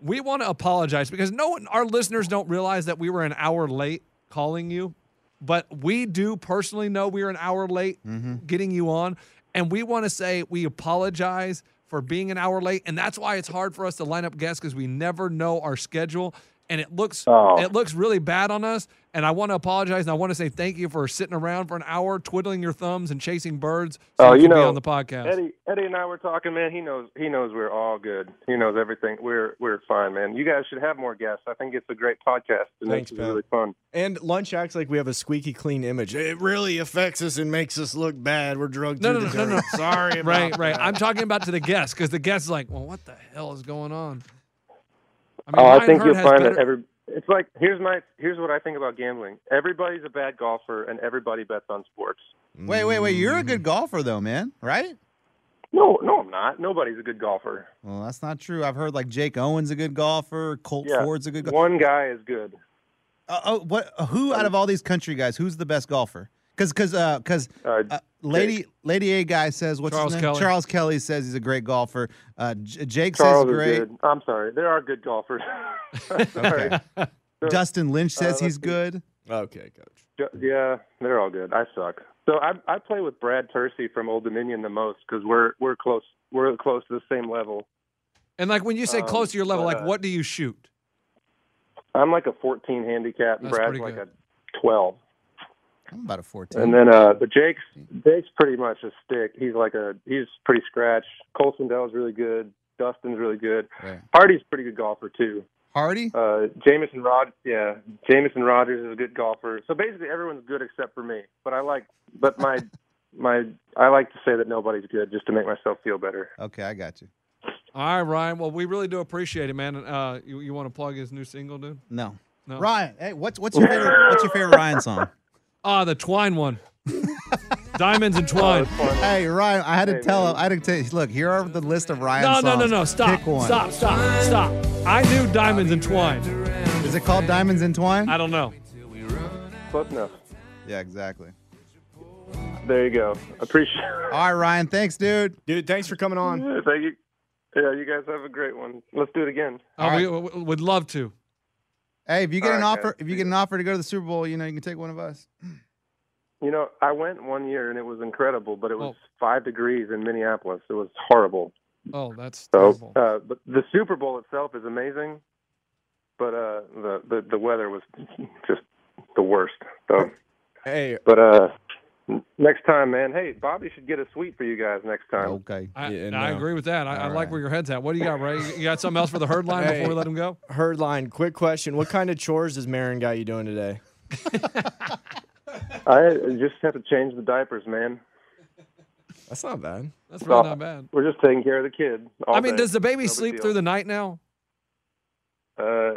we want to apologize because no one, our listeners don't realize that we were an hour late calling you, but we do personally know we were an hour late mm-hmm. getting you on, and we want to say we apologize for being an hour late, and that's why it's hard for us to line up guests because we never know our schedule. And it looks Oh. it looks really bad on us. And I want to apologize and I want to say thank you for sitting around for an hour, twiddling your thumbs and chasing birds. So Oh, you you can be know, on the podcast. Eddie, Eddie and I were talking, man. He knows, he knows we're all good. He knows everything. We're, we're fine, man. You guys should have more guests. I think it's a great podcast. and Thanks, it's pal. really fun. And lunch acts like we have a squeaky clean image. It really affects us and makes us look bad. We're drugged No, through no, no, no, no. Sorry *laughs* about right, right. I'm talking about to the guest because the guest is like, well, what the hell is going on? I oh, I think Hurd you'll has find better- that every. It's like here's my here's what I think about gambling. Everybody's a bad golfer, and everybody bets on sports. Wait, wait, wait. You're a good golfer, though, man. Right? No, no, I'm not. Nobody's a good golfer. Well, that's not true. I've heard like Jake Owen's a good golfer. Colt Yeah, Ford's a good golfer. one guy is good. Uh, oh, what? Who out of all these country guys? Who's the best golfer? Because, because, uh, because, Uh, uh, Lady Lady A guy says what's Charles his name? Kelly. Charles Kelly says he's a great golfer. Uh, J- Jake Charles says is great. good. I'm sorry. There are good golfers. *laughs* sorry. Okay. Dustin Lynch says let's he's see. good. Okay, coach. Yeah, they're all good. I suck. So I I play with Brad Tursi from Old Dominion the most because we're we're close we're close to the same level. And like when you say Um, close to your level, but, like uh, what do you shoot? I'm like a 14 handicap, and That's Brad's like good. a 12. I'm about a 14. And then uh but Jake's Jake's pretty much a stick. He's like a he's pretty scratched. Cole Swindell's really good. Dustin's really good. Right. Hardy's a pretty good golfer too. Hardy? Uh Jameson Rod yeah. Jameson Rodgers is a good golfer. So basically everyone's good except for me. But I like but my *laughs* my I like to say that nobody's good just to make myself feel better. Okay, I got you. All right, Ryan. Well, we really do appreciate it, man. Uh, you, you want to plug his new single, dude? No. No. Ryan, hey, what's what's *laughs* your favorite what's your favorite Ryan song? Ah, the Twine one. Diamonds and Twine. Hey Ryan, I had to Hey, tell man. him. I had to tell look, here are the list of Ryan no, songs. no, no, no. Stop. Pick one. Stop, stop, stop. I knew Diamonds and Twine. Is it called Diamonds and Twine? I don't know. Close enough. Yeah, exactly. There you go. Appreciate All right, Ryan. Thanks, dude. Dude, thanks for coming on. Yeah, Thank you. Yeah, you guys have a great one. Let's do it again. Uh, we, we would love to. Hey, if you get All an right, offer, guys. if you get an offer to go to the Super Bowl, you know you can take one of us. You know, I went one year and it was incredible, but it was Oh. five degrees in Minneapolis. It was horrible. Oh, that's So, terrible. uh, but the Super Bowl itself is amazing, but uh, the, the the weather was *laughs* just the worst. So, Hey, but uh, n- next time, man. Hey, Bobby should get a suite for you guys next time. Okay. I, Yeah, I agree with that. I, I All like right. where your head's at. What do you got, Ray? You got something else for the herd line Hey. before we let him go? Herd line, quick question. What kind of chores has Maren got you doing today? *laughs* I just have to change the diapers, man. That's not bad. That's really not bad. We're just taking care of the kid. all I mean, day. does the baby No sleep deal. through the night now? Uh,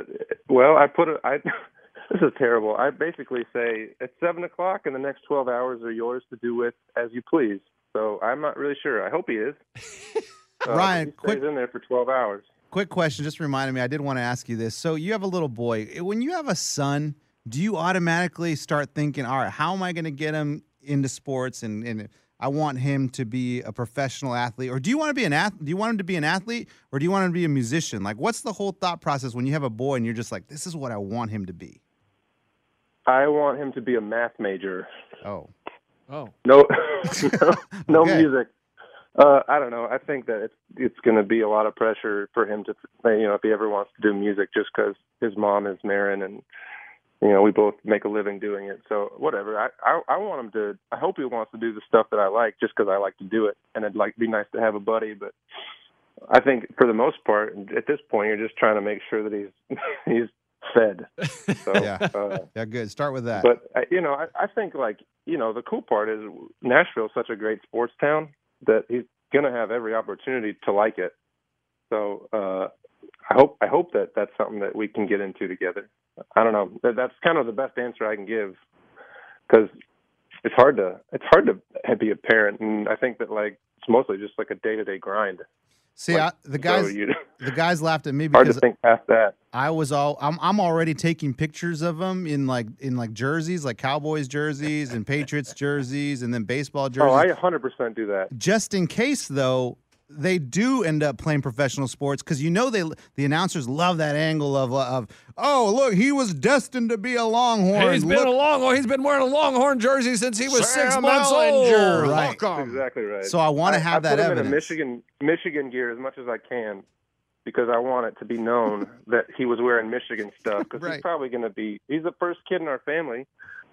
well, I put a I *laughs* This is terrible. I basically say it's seven o'clock, and the next twelve hours are yours to do with as you please. So I'm not really sure. I hope he is. *laughs* Uh, Ryan, he quick- stays in there for twelve hours. Quick question, just reminded me. I did want to ask you this. So you have a little boy. When you have a son, do you automatically start thinking, "All right, how am I going to get him into sports?" And and I want him to be a professional athlete, or do you want to be an ath- Do you want him to be an athlete, or do you want him to be a musician? Like, what's the whole thought process when you have a boy and you're just like, "This is what I want him to be." I want him to be a math major. Oh, Oh. No, *laughs* no, no Okay. music. Uh, I don't know. I think that it's it's going to be a lot of pressure for him to, you know, if he ever wants to do music, just because his mom is Maren and you know we both make a living doing it. So whatever. I I, I want him to. I hope he wants to do the stuff that I like, just because I like to do it, and it'd like be nice to have a buddy. But I think for the most part, at this point, you're just trying to make sure that he's *laughs* he's fed. So, yeah, uh, yeah, good. Start with that. but uh, you know, I, I think like you know, the cool part is Nashville's such a great sports town that he's gonna have every opportunity to like it. So uh, I hope I hope that that's something that we can get into together. I don't know. That, that's kind of the best answer I can give because it's hard to it's hard to be a parent, and I think that like it's mostly just like a day to day grind. See, Like, I, the guys, so you, the guys laughed at me hard to because think past that. I was all I'm I'm already taking pictures of them in like in like jerseys, like Cowboys jerseys and Patriots jerseys and then baseball jerseys. Oh, I 100% do that. Just in case though, they do end up playing professional sports because you know they the announcers love that angle of uh, of oh look he was destined to be a Longhorn. He's been a Longhorn. He's been wearing a Longhorn jersey since he was six months Ehlinger. old. Right. Exactly right. So I wanna have I that put him evidence. in a Michigan Michigan gear as much as I can because I want it to be known *laughs* that he was wearing Michigan stuff because Right. he's probably going to be he's the first kid in our family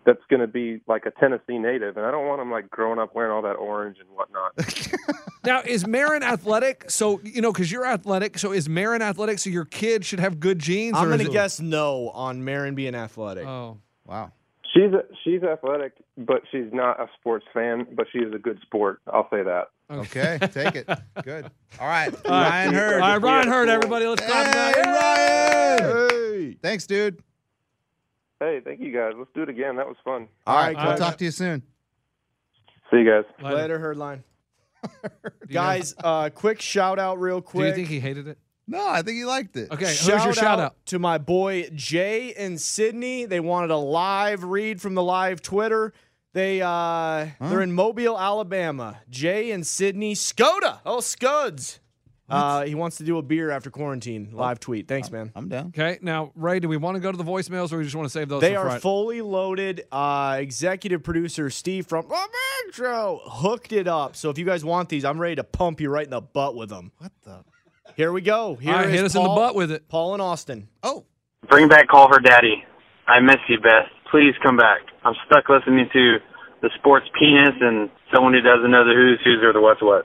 that's going to be like a Tennessee native and I don't want him like growing up wearing all that orange and whatnot. *laughs* Now, is Maren athletic? So, you know, because you're athletic. So, is Maren athletic? So, your kid should have good genes? I'm gonna it- guess no on Maren being athletic. Oh. wow. she's a, she's athletic, but she's not a sports fan, but she is a good sport. I'll say that. Okay, take it. Good. All right, All right. Ryan Hurd. All right, Ryan Hurd, everybody. Let's clap Hey. Ryan! Hey. Thanks, dude. Hey, thank you guys. Let's do it again. That was fun. All right, I'll talk to you soon. See you guys. Later. Later, Herdline. *laughs* Guys, uh, quick shout out, real quick. Do you think he hated it? No, I think he liked it. Okay, who's your shout out? to my boy Jay and Sydney. They wanted a live read from the live Twitter. They uh they're in Mobile, Alabama. Jay and Sydney Skoda. Oh, Scuds. Uh, he wants to do a beer after quarantine. Live tweet. Thanks, man. I'm down. Okay, now, Ray, do we want to go to the voicemails or we just want to save those They for are Friday? fully loaded. Uh, executive producer Steve from The Big Show hooked it up. So if you guys want these, I'm ready to pump you right in the butt with them. What the? Here we go. Here All right, is hit us in the Paul- butt with it. Paul and Austin. Oh, Bring back Call Her Daddy. I miss you, Beth. Please come back. I'm stuck listening to the sports penis and someone who doesn't know the who's who's or the what's what.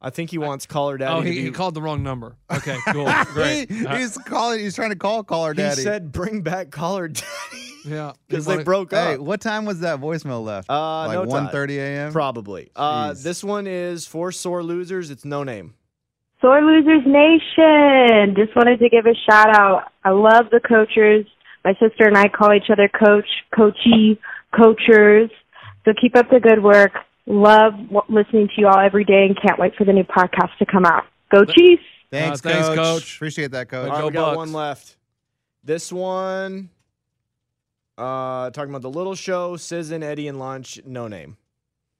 I think he wants caller daddy. Oh, to he, be- he called the wrong number. Okay, cool. *laughs* Great. He- Uh, he's calling. He's trying to call caller daddy. He said, "Bring back caller daddy." *laughs* yeah. because they wanna- broke Hey, up. what time was that voicemail left? Uh, like no time. 1.30 a.m. Probably. Uh, this one is for sore losers. It's no name. Sore Losers Nation. Just wanted to give a shout out. I love the coaches. My sister and I call each other coach, coachy, coachers. So keep up the good work. Love listening to you all every day and can't wait for the new podcast to come out. Go Chiefs! Thanks, Uh, thanks, coach. Coach. Appreciate that, coach. All right, go we got Bucks. one left. This one, uh, talking about the little show, Sizzin, Eddie, and Lunch. No name.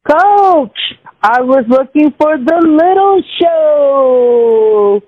Coach, I was looking for the little show.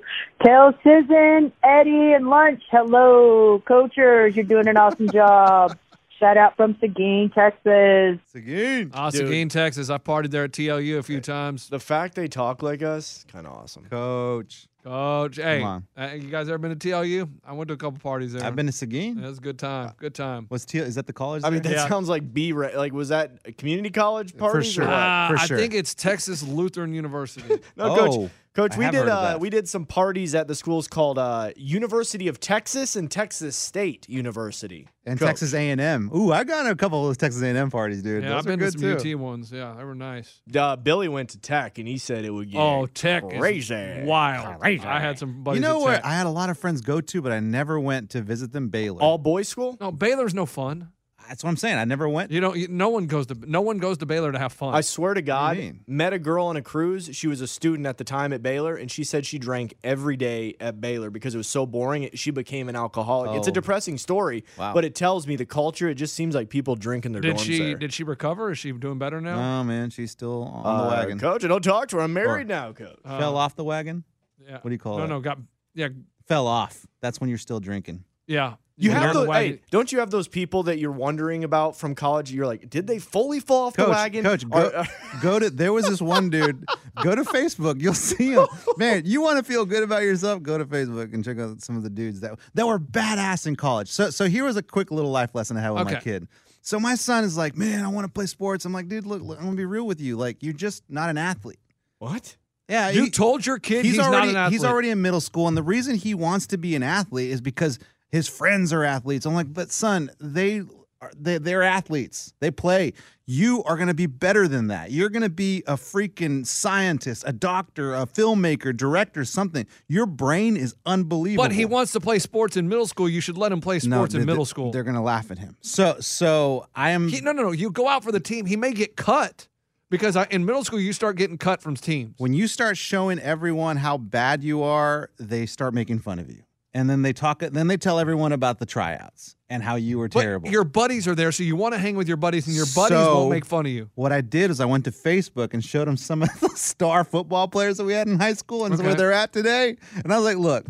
Tell Susan, Eddie, and Lunch, hello. Coachers, you're doing an awesome *laughs* job. Shout out from Seguin, Texas. Seguin. Ah, Dude. Seguin, Texas. I've partied there at TLU a few times. The fact they talk like us, kind of awesome. Coach. Coach, hey, on. uh, you guys ever been to TLU? I went to a couple parties there. I've been to Seguin. It was a good time. Good time. Was T- is that the college? I mean, that there? Yeah. sounds like B. Ra- Like, was that a community college party? For sure. Uh, for I sure. think it's Texas Lutheran University. *laughs* No, coach. Oh, Coach, I we did uh, we did some parties at the schools called uh, University of Texas and Texas State University. and Coach. Texas A&M. Ooh, I got in a couple of those Texas A&M parties, dude. yeah, Those I've are been to some too. UT ones. Yeah, they were nice. Uh, Billy went to Tech and he said it would get Oh, Tech is crazy. wild. I had some buddies. You know at where I had a lot of friends go to, but I never went to visit them. Baylor. All boys school? No, Baylor's no fun. That's what I'm saying. I never went. You know, no one goes to no one goes to Baylor to have fun. I swear to God, met a girl on a cruise. She was a student at the time at Baylor, and she said she drank every day at Baylor because it was so boring. She became an alcoholic. It's a Oh. depressing story, Wow. but it tells me the culture. It just seems like people drink in their did dorms she there. did she recover? Is she doing better now? Oh man, she's still on the Uh, wagon. Coach, I don't talk to her. I'm married Or- now, coach. Fell off the wagon. yeah. What do you call it? no, it? No, got yeah, Fell off. That's when you're still drinking. yeah. You have those, hey, don't you have those people that you're wondering about from college? You're like, did they fully fall off Coach, the wagon? coach, go, Or- go to. *laughs* There was this one dude. Go to Facebook. You'll see him. Man, you want to feel good about yourself? Go to Facebook and check out some of the dudes that that were badass in college. So, so here was a quick little life lesson I had with my kid. So my son is like, man, I want to play sports. I'm like, dude, look, look, I'm gonna be real with you. Like, you're just not an athlete. what? Yeah, you he- told your kid he's, already not an athlete. he's already in middle school, and the reason he wants to be an athlete is because his friends are athletes. I'm like, but son, they are they, they're athletes. They play. You are going to be better than that. You're going to be a freaking scientist, a doctor, a filmmaker, director, something. Your brain is unbelievable. But he wants to play sports in middle school. You should let him play sports they- in middle school. They're going to laugh at him. So, so I am. He, no, no, no. You go out for the team. He may get cut because I, in middle school you start getting cut from teams. when you start showing everyone how bad you are, they start making fun of you. And then they talk then they tell everyone about the tryouts and how you were But terrible. your buddies are there, so you want to hang with your buddies, and your buddies So- won't make fun of you. What I did is I went to Facebook and showed them some of the *laughs* star football players that we had in high school and Okay. where they're at today. And I was like, look,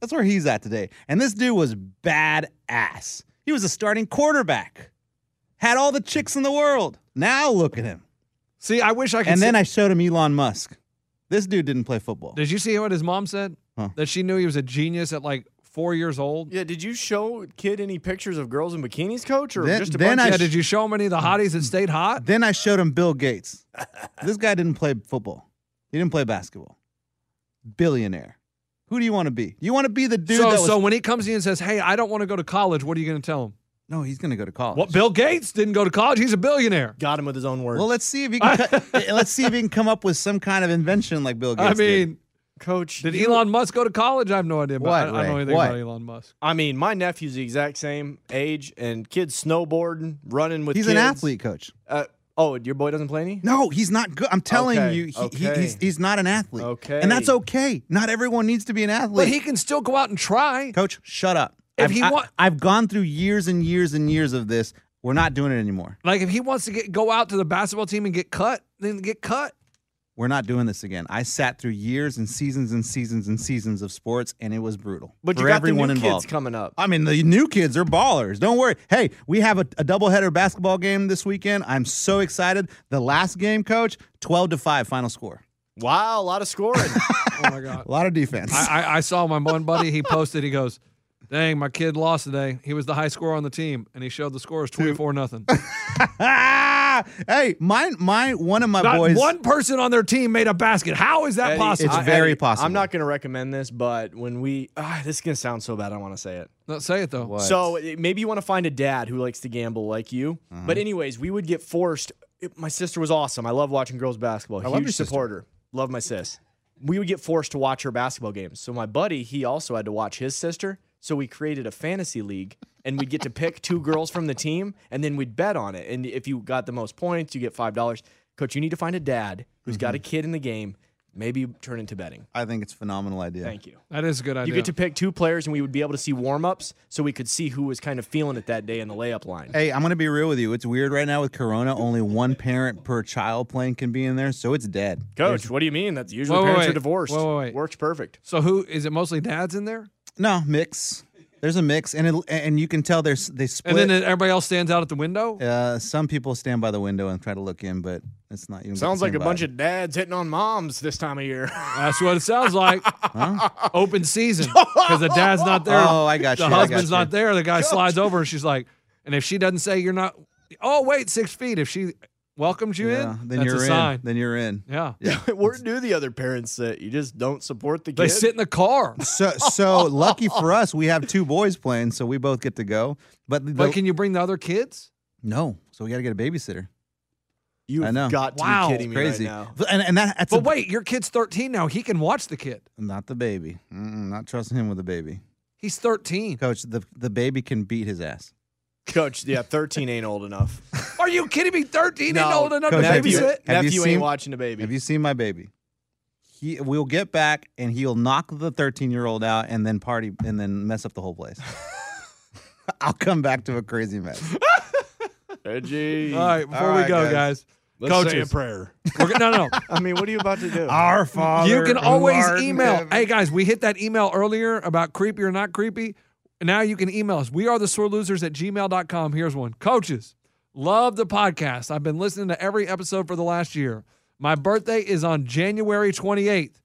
that's where he's at today. And this dude was badass. He was a starting quarterback. Had all the chicks in the world. Now look at him. See, I wish I could. And then I showed him Elon Musk. This dude didn't play football. did you see what his mom said? Huh. That she knew he was a genius at like four years old. Yeah, did you show kid any pictures of girls in bikinis, coach, or Then- just a then bunch I Yeah, did you show him any of the hotties that stayed hot? Then I showed him Bill Gates. this guy didn't play football. He didn't play basketball. Billionaire. Who do you want to be? You want to be the dude so, that was so when he comes to you and says, "Hey, I don't want to go to college," what are you going to tell him? No, he's going to go to college. What? Bill Gates didn't go to college. He's a billionaire. got him with his own words? Well, let's see if he can. cut- *laughs* let's see if he can come up with some kind of invention like Bill Gates. I did. Mean, coach, did you- Elon Musk go to college? I have no idea. About, What, I, I don't know anything What? about Elon Musk. I mean, my nephew's the exact same age, and kids snowboarding, running with. he's an athlete, coach. Uh, oh, your boy doesn't play any. No, he's not good. I'm telling Okay, you, he, he- he's he's not an athlete. Okay. and that's okay. Not everyone needs to be an athlete. But he can still go out and try. coach, shut up. If I've, he I- I've gone through years and years and years of this. We're not doing it anymore. Like if he wants to get go out to the basketball team and get cut, then get cut. We're not doing this again. I sat through years and seasons and seasons and seasons of sports, and it was brutal But for you got everyone the new involved. kids coming up. I mean, the new kids are ballers. Don't worry. Hey, we have a, a doubleheader basketball game this weekend. I'm so excited. The last game, coach, 12 to 5 final score. Wow, a lot of scoring. *laughs* Oh my god. A lot of defense. I, I, I saw my one buddy. He posted. He goes, "Dang, my kid lost today. He was the high scorer on the team, and he showed the score as twenty four nothing. *laughs* *laughs* Hey, my, my, one of my Not boys. one person on their team made a basket. How is that Eddie, possible? It's very Eddie, possible. I'm not going to recommend this, but when we, ah, this is going to sound so bad. I want to say it. No, say it though. What? So maybe you want to find a dad who likes to gamble like you. Uh-huh. But anyways, we would get forced. it- my sister was awesome. I love watching girls basketball. I love your Huge sister. supporter. Love my sis. We would get forced to watch her basketball games. So my buddy, he also had to watch his sister. So we created a fantasy league, and we'd get to pick two girls from the team, and then we'd bet on it. And if you got the most points, you get five dollars. Coach, you need to find a dad who's got a mhm. kid in the game. Maybe turn into betting. I think it's a phenomenal idea. Thank you. That is a good idea. You get to pick two players, and we would be able to see warm ups, so we could see who was kind of feeling it that day in the layup line. Hey, I'm going to be real with you. It's weird right now with Corona. Only one parent per child playing can be in there, so it's dead. Coach, what do you mean? That's usually Wait, wait, parents wait. are divorced. Wait, wait, wait. Works perfect. so who is it? Mostly dads in there, No, mix. There's a mix, and it, and you can tell there's they split. and then everybody else stands out at the window. uh, some people stand by the window and try to look in, but it's not. You Sounds like a bunch vibe. of dads hitting on moms this time of year. *laughs* That's what it sounds like. Open season because the dad's not there. Oh, I got the you, I got husband's not there. The guy slides over, and she's like, and if she doesn't say you're not, oh wait, six feet. If she welcomes you Yeah, in, then that's you're a in. sign. Then you're in. Yeah. Yeah. *laughs* Where do the other parents sit? You just don't support the kid. They sit in the car. *laughs* So so lucky for us, we have two boys playing, so we both get to go. But, the, But can you bring the other kids? no, so we got to get a babysitter. You've I know. got to Wow. be kidding me Crazy. right now. But- And, and that, that's But a- wait, your kid's 13 now. He can watch the kid. not the baby. Mm-mm, not trusting him with the baby. He's 13. Coach, the the baby can beat his ass. Coach, yeah, 13 ain't old enough. *laughs* Are you kidding me? 13 ain't old enough Coach, to have you- babysit? have you Nephew seen- ain't watching the baby. Have you seen my baby? He we'll get back and he'll knock the 13 year old out and then party and then mess up the whole place. *laughs* I'll come back to a crazy mess. *laughs* Reggie. All right, before All we go, guys. guys. Let's say a prayer. We're, no, no. I mean, what are you about to do? Our Father. you can always email. Hey guys, we hit that email earlier about creepy or not creepy. And now you can email us. We are the sore losers at gmail.com. Here's one. Coaches, love the podcast. I've been listening to every episode for the last year. My birthday is on January 28th.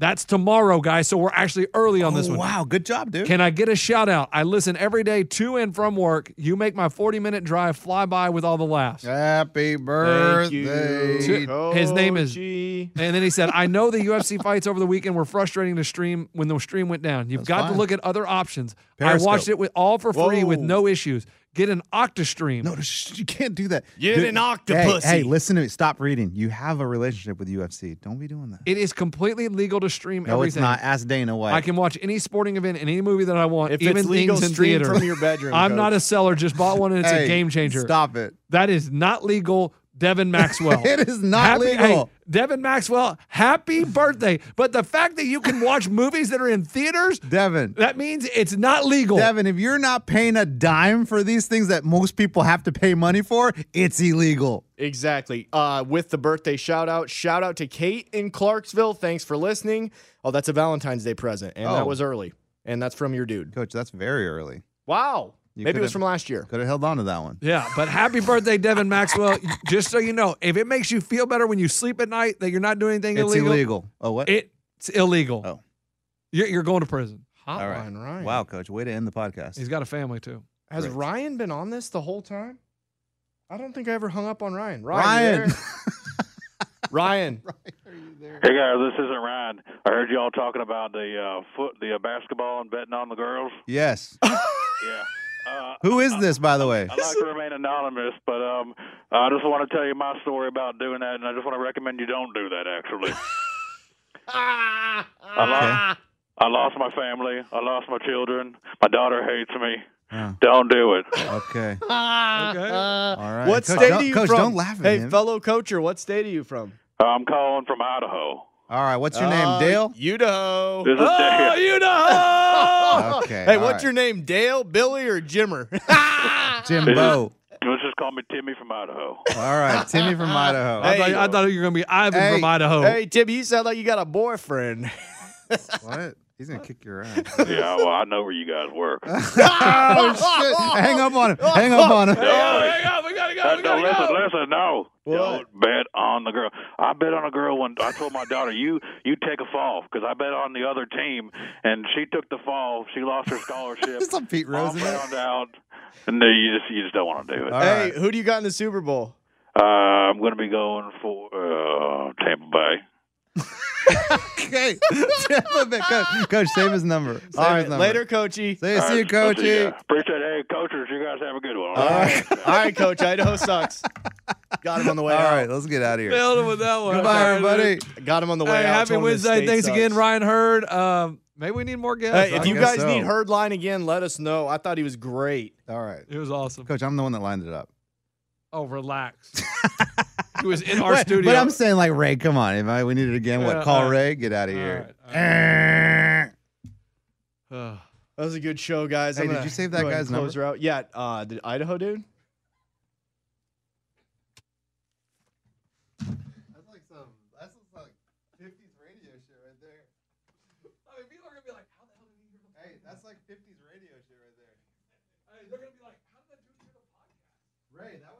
That's tomorrow, guys. So we're actually early on this oh, one. Wow, good job, dude. Can I get a shout out? I listen every day to and from work. You make my 40 minute drive fly by with all the laughs. Happy Thank birthday. you. His name is- Coachy. And then he said, I know the UFC *laughs* fights over the weekend were frustrating to stream when the stream went down. You've That's got to look at other options. I watched it with all for free with no issues. Get an Octastream. No, you can't do that. Get Dude, an octopus. Hey, hey, listen to me. Stop reading. You have a relationship with UFC. Don't be doing that. It is completely legal to stream no, everything. it's not. Ask Dana White. I can watch any sporting event in any movie that I want, If even it's legal, things in stream theater. from your bedroom. I'm Coach. not a seller. Just bought one and it's Hey, a game changer. Stop it. That is not legal. Devin Maxwell. *laughs* It is not Happy- legal. hey, Devin Maxwell, happy birthday. But the fact that you can watch movies that are in theaters, Devin. that means it's not legal. Devin, if you're not paying a dime for these things that most people have to pay money for, it's illegal. Exactly. Uh, with the birthday shout out, shout out to Kate in Clarksville. Thanks for listening. Oh, that's a Valentine's Day present, and that Oh. was early. And that's from your dude. Coach, that's very early. Wow. You Maybe it was from last year. Could have held on to that one. Yeah, but happy birthday, Devin Maxwell. Just so you know, if it makes you feel better when you sleep at night that you're not doing anything illegal. It's illegal, illegal. Oh, what? it's illegal. Oh. You're, you're going to prison. All right. Ryan. Wow, Coach. Way to end the podcast. He's got a family too. Has Great. Ryan been on this the whole time? I don't think I ever hung up on Ryan. Ryan. you Ryan. there? *laughs* Ryan. Hey guys, this isn't Ryan. I heard y'all talking about the uh, foot, the uh, basketball and betting on the girls. yes. *laughs* Yeah. Uh, Who is this, by the way? I'd like to remain anonymous, but um, I just want to tell you my story about doing that, and I just want to recommend you don't do that. Actually, *laughs* I lost, I lost my family. I lost my children. My daughter hates me. Oh. Don't do it. Okay. *laughs* Okay. All right. What Coach, state are you Coach, from? don't laugh at hey, him. fellow coacher, what state are you from? I'm calling from Idaho. All right. What's your name, Uh, Dale? Idaho. This is oh, Dale. Idaho. *laughs* Okay, Hey, what's right. your name? Dale, Billy, or Jimmer? *laughs* Jimbo. Let's just call me Timmy from Idaho. All right. Timmy from Idaho. I, thought, I thought you were going to be Ivan Hey, from Idaho. hey, Timmy, you sound like you got a boyfriend. *laughs* What? He's going to kick your *laughs* ass. yeah, well, I know where you guys work. *laughs* oh, shit. Hang up on him. Hang up on him. No, hang on, we gotta go. Uh, We gotta listen, go. listen, no. What? Don't bet on the girl. I bet on a girl when I told my daughter, "You, you take a fall," because I bet on the other team, and she took the fall. She lost her scholarship. There's *laughs* some Pete Rose Mom in found out, and you just, you just don't want to do it. All hey, right. who do you got in the Super Bowl? Uh, I'm going to be going for uh, Tampa Bay. *laughs* Okay. Tampa Bay. Coach, Coach, save his number. Save All his number. later, Coachy. Say, All see you, right, I'll see Coachy. Appreciate it. Hey, coaches, you guys have a good one. All right. All right, Coach. Idaho sucks. Got him on the way All out. right, let's get out of here. Nailed him with that one. Goodbye, All right, everybody. Got him on the way Hey, out. happy Told him Wednesday. Thanks sucks. again, Ryan Hurd. Um, maybe we need more guests. Hey, if I you guess guys need so. Herd line again, let us know. I thought he was great. All right. it was awesome. Coach, I'm the one that lined it up. Oh, relax. *laughs* he was in our But- studio. But I'm saying, like, Ray, come on. If I, we need it again, Yeah, what? Call all right. Ray? Get out of here. right, Uh, *sighs* That was a good show, guys. Hey, I'm did you save that guy's and number? out. Yeah, uh, the Idaho dude. That's like some. That's like 50s radio shit right there. I mean, people are gonna be like, "How the hell did he hear the Hey, that's like 50s radio shit right there. Hey, they're gonna be like, "How did that dude hear the podcast?" Ray, that was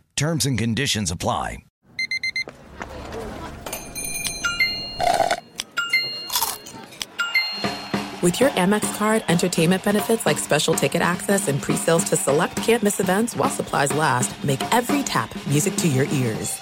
Terms and conditions apply. With your Amex card, entertainment benefits like special ticket access and pre-sales to select campus events while supplies last, make every tap music to your ears.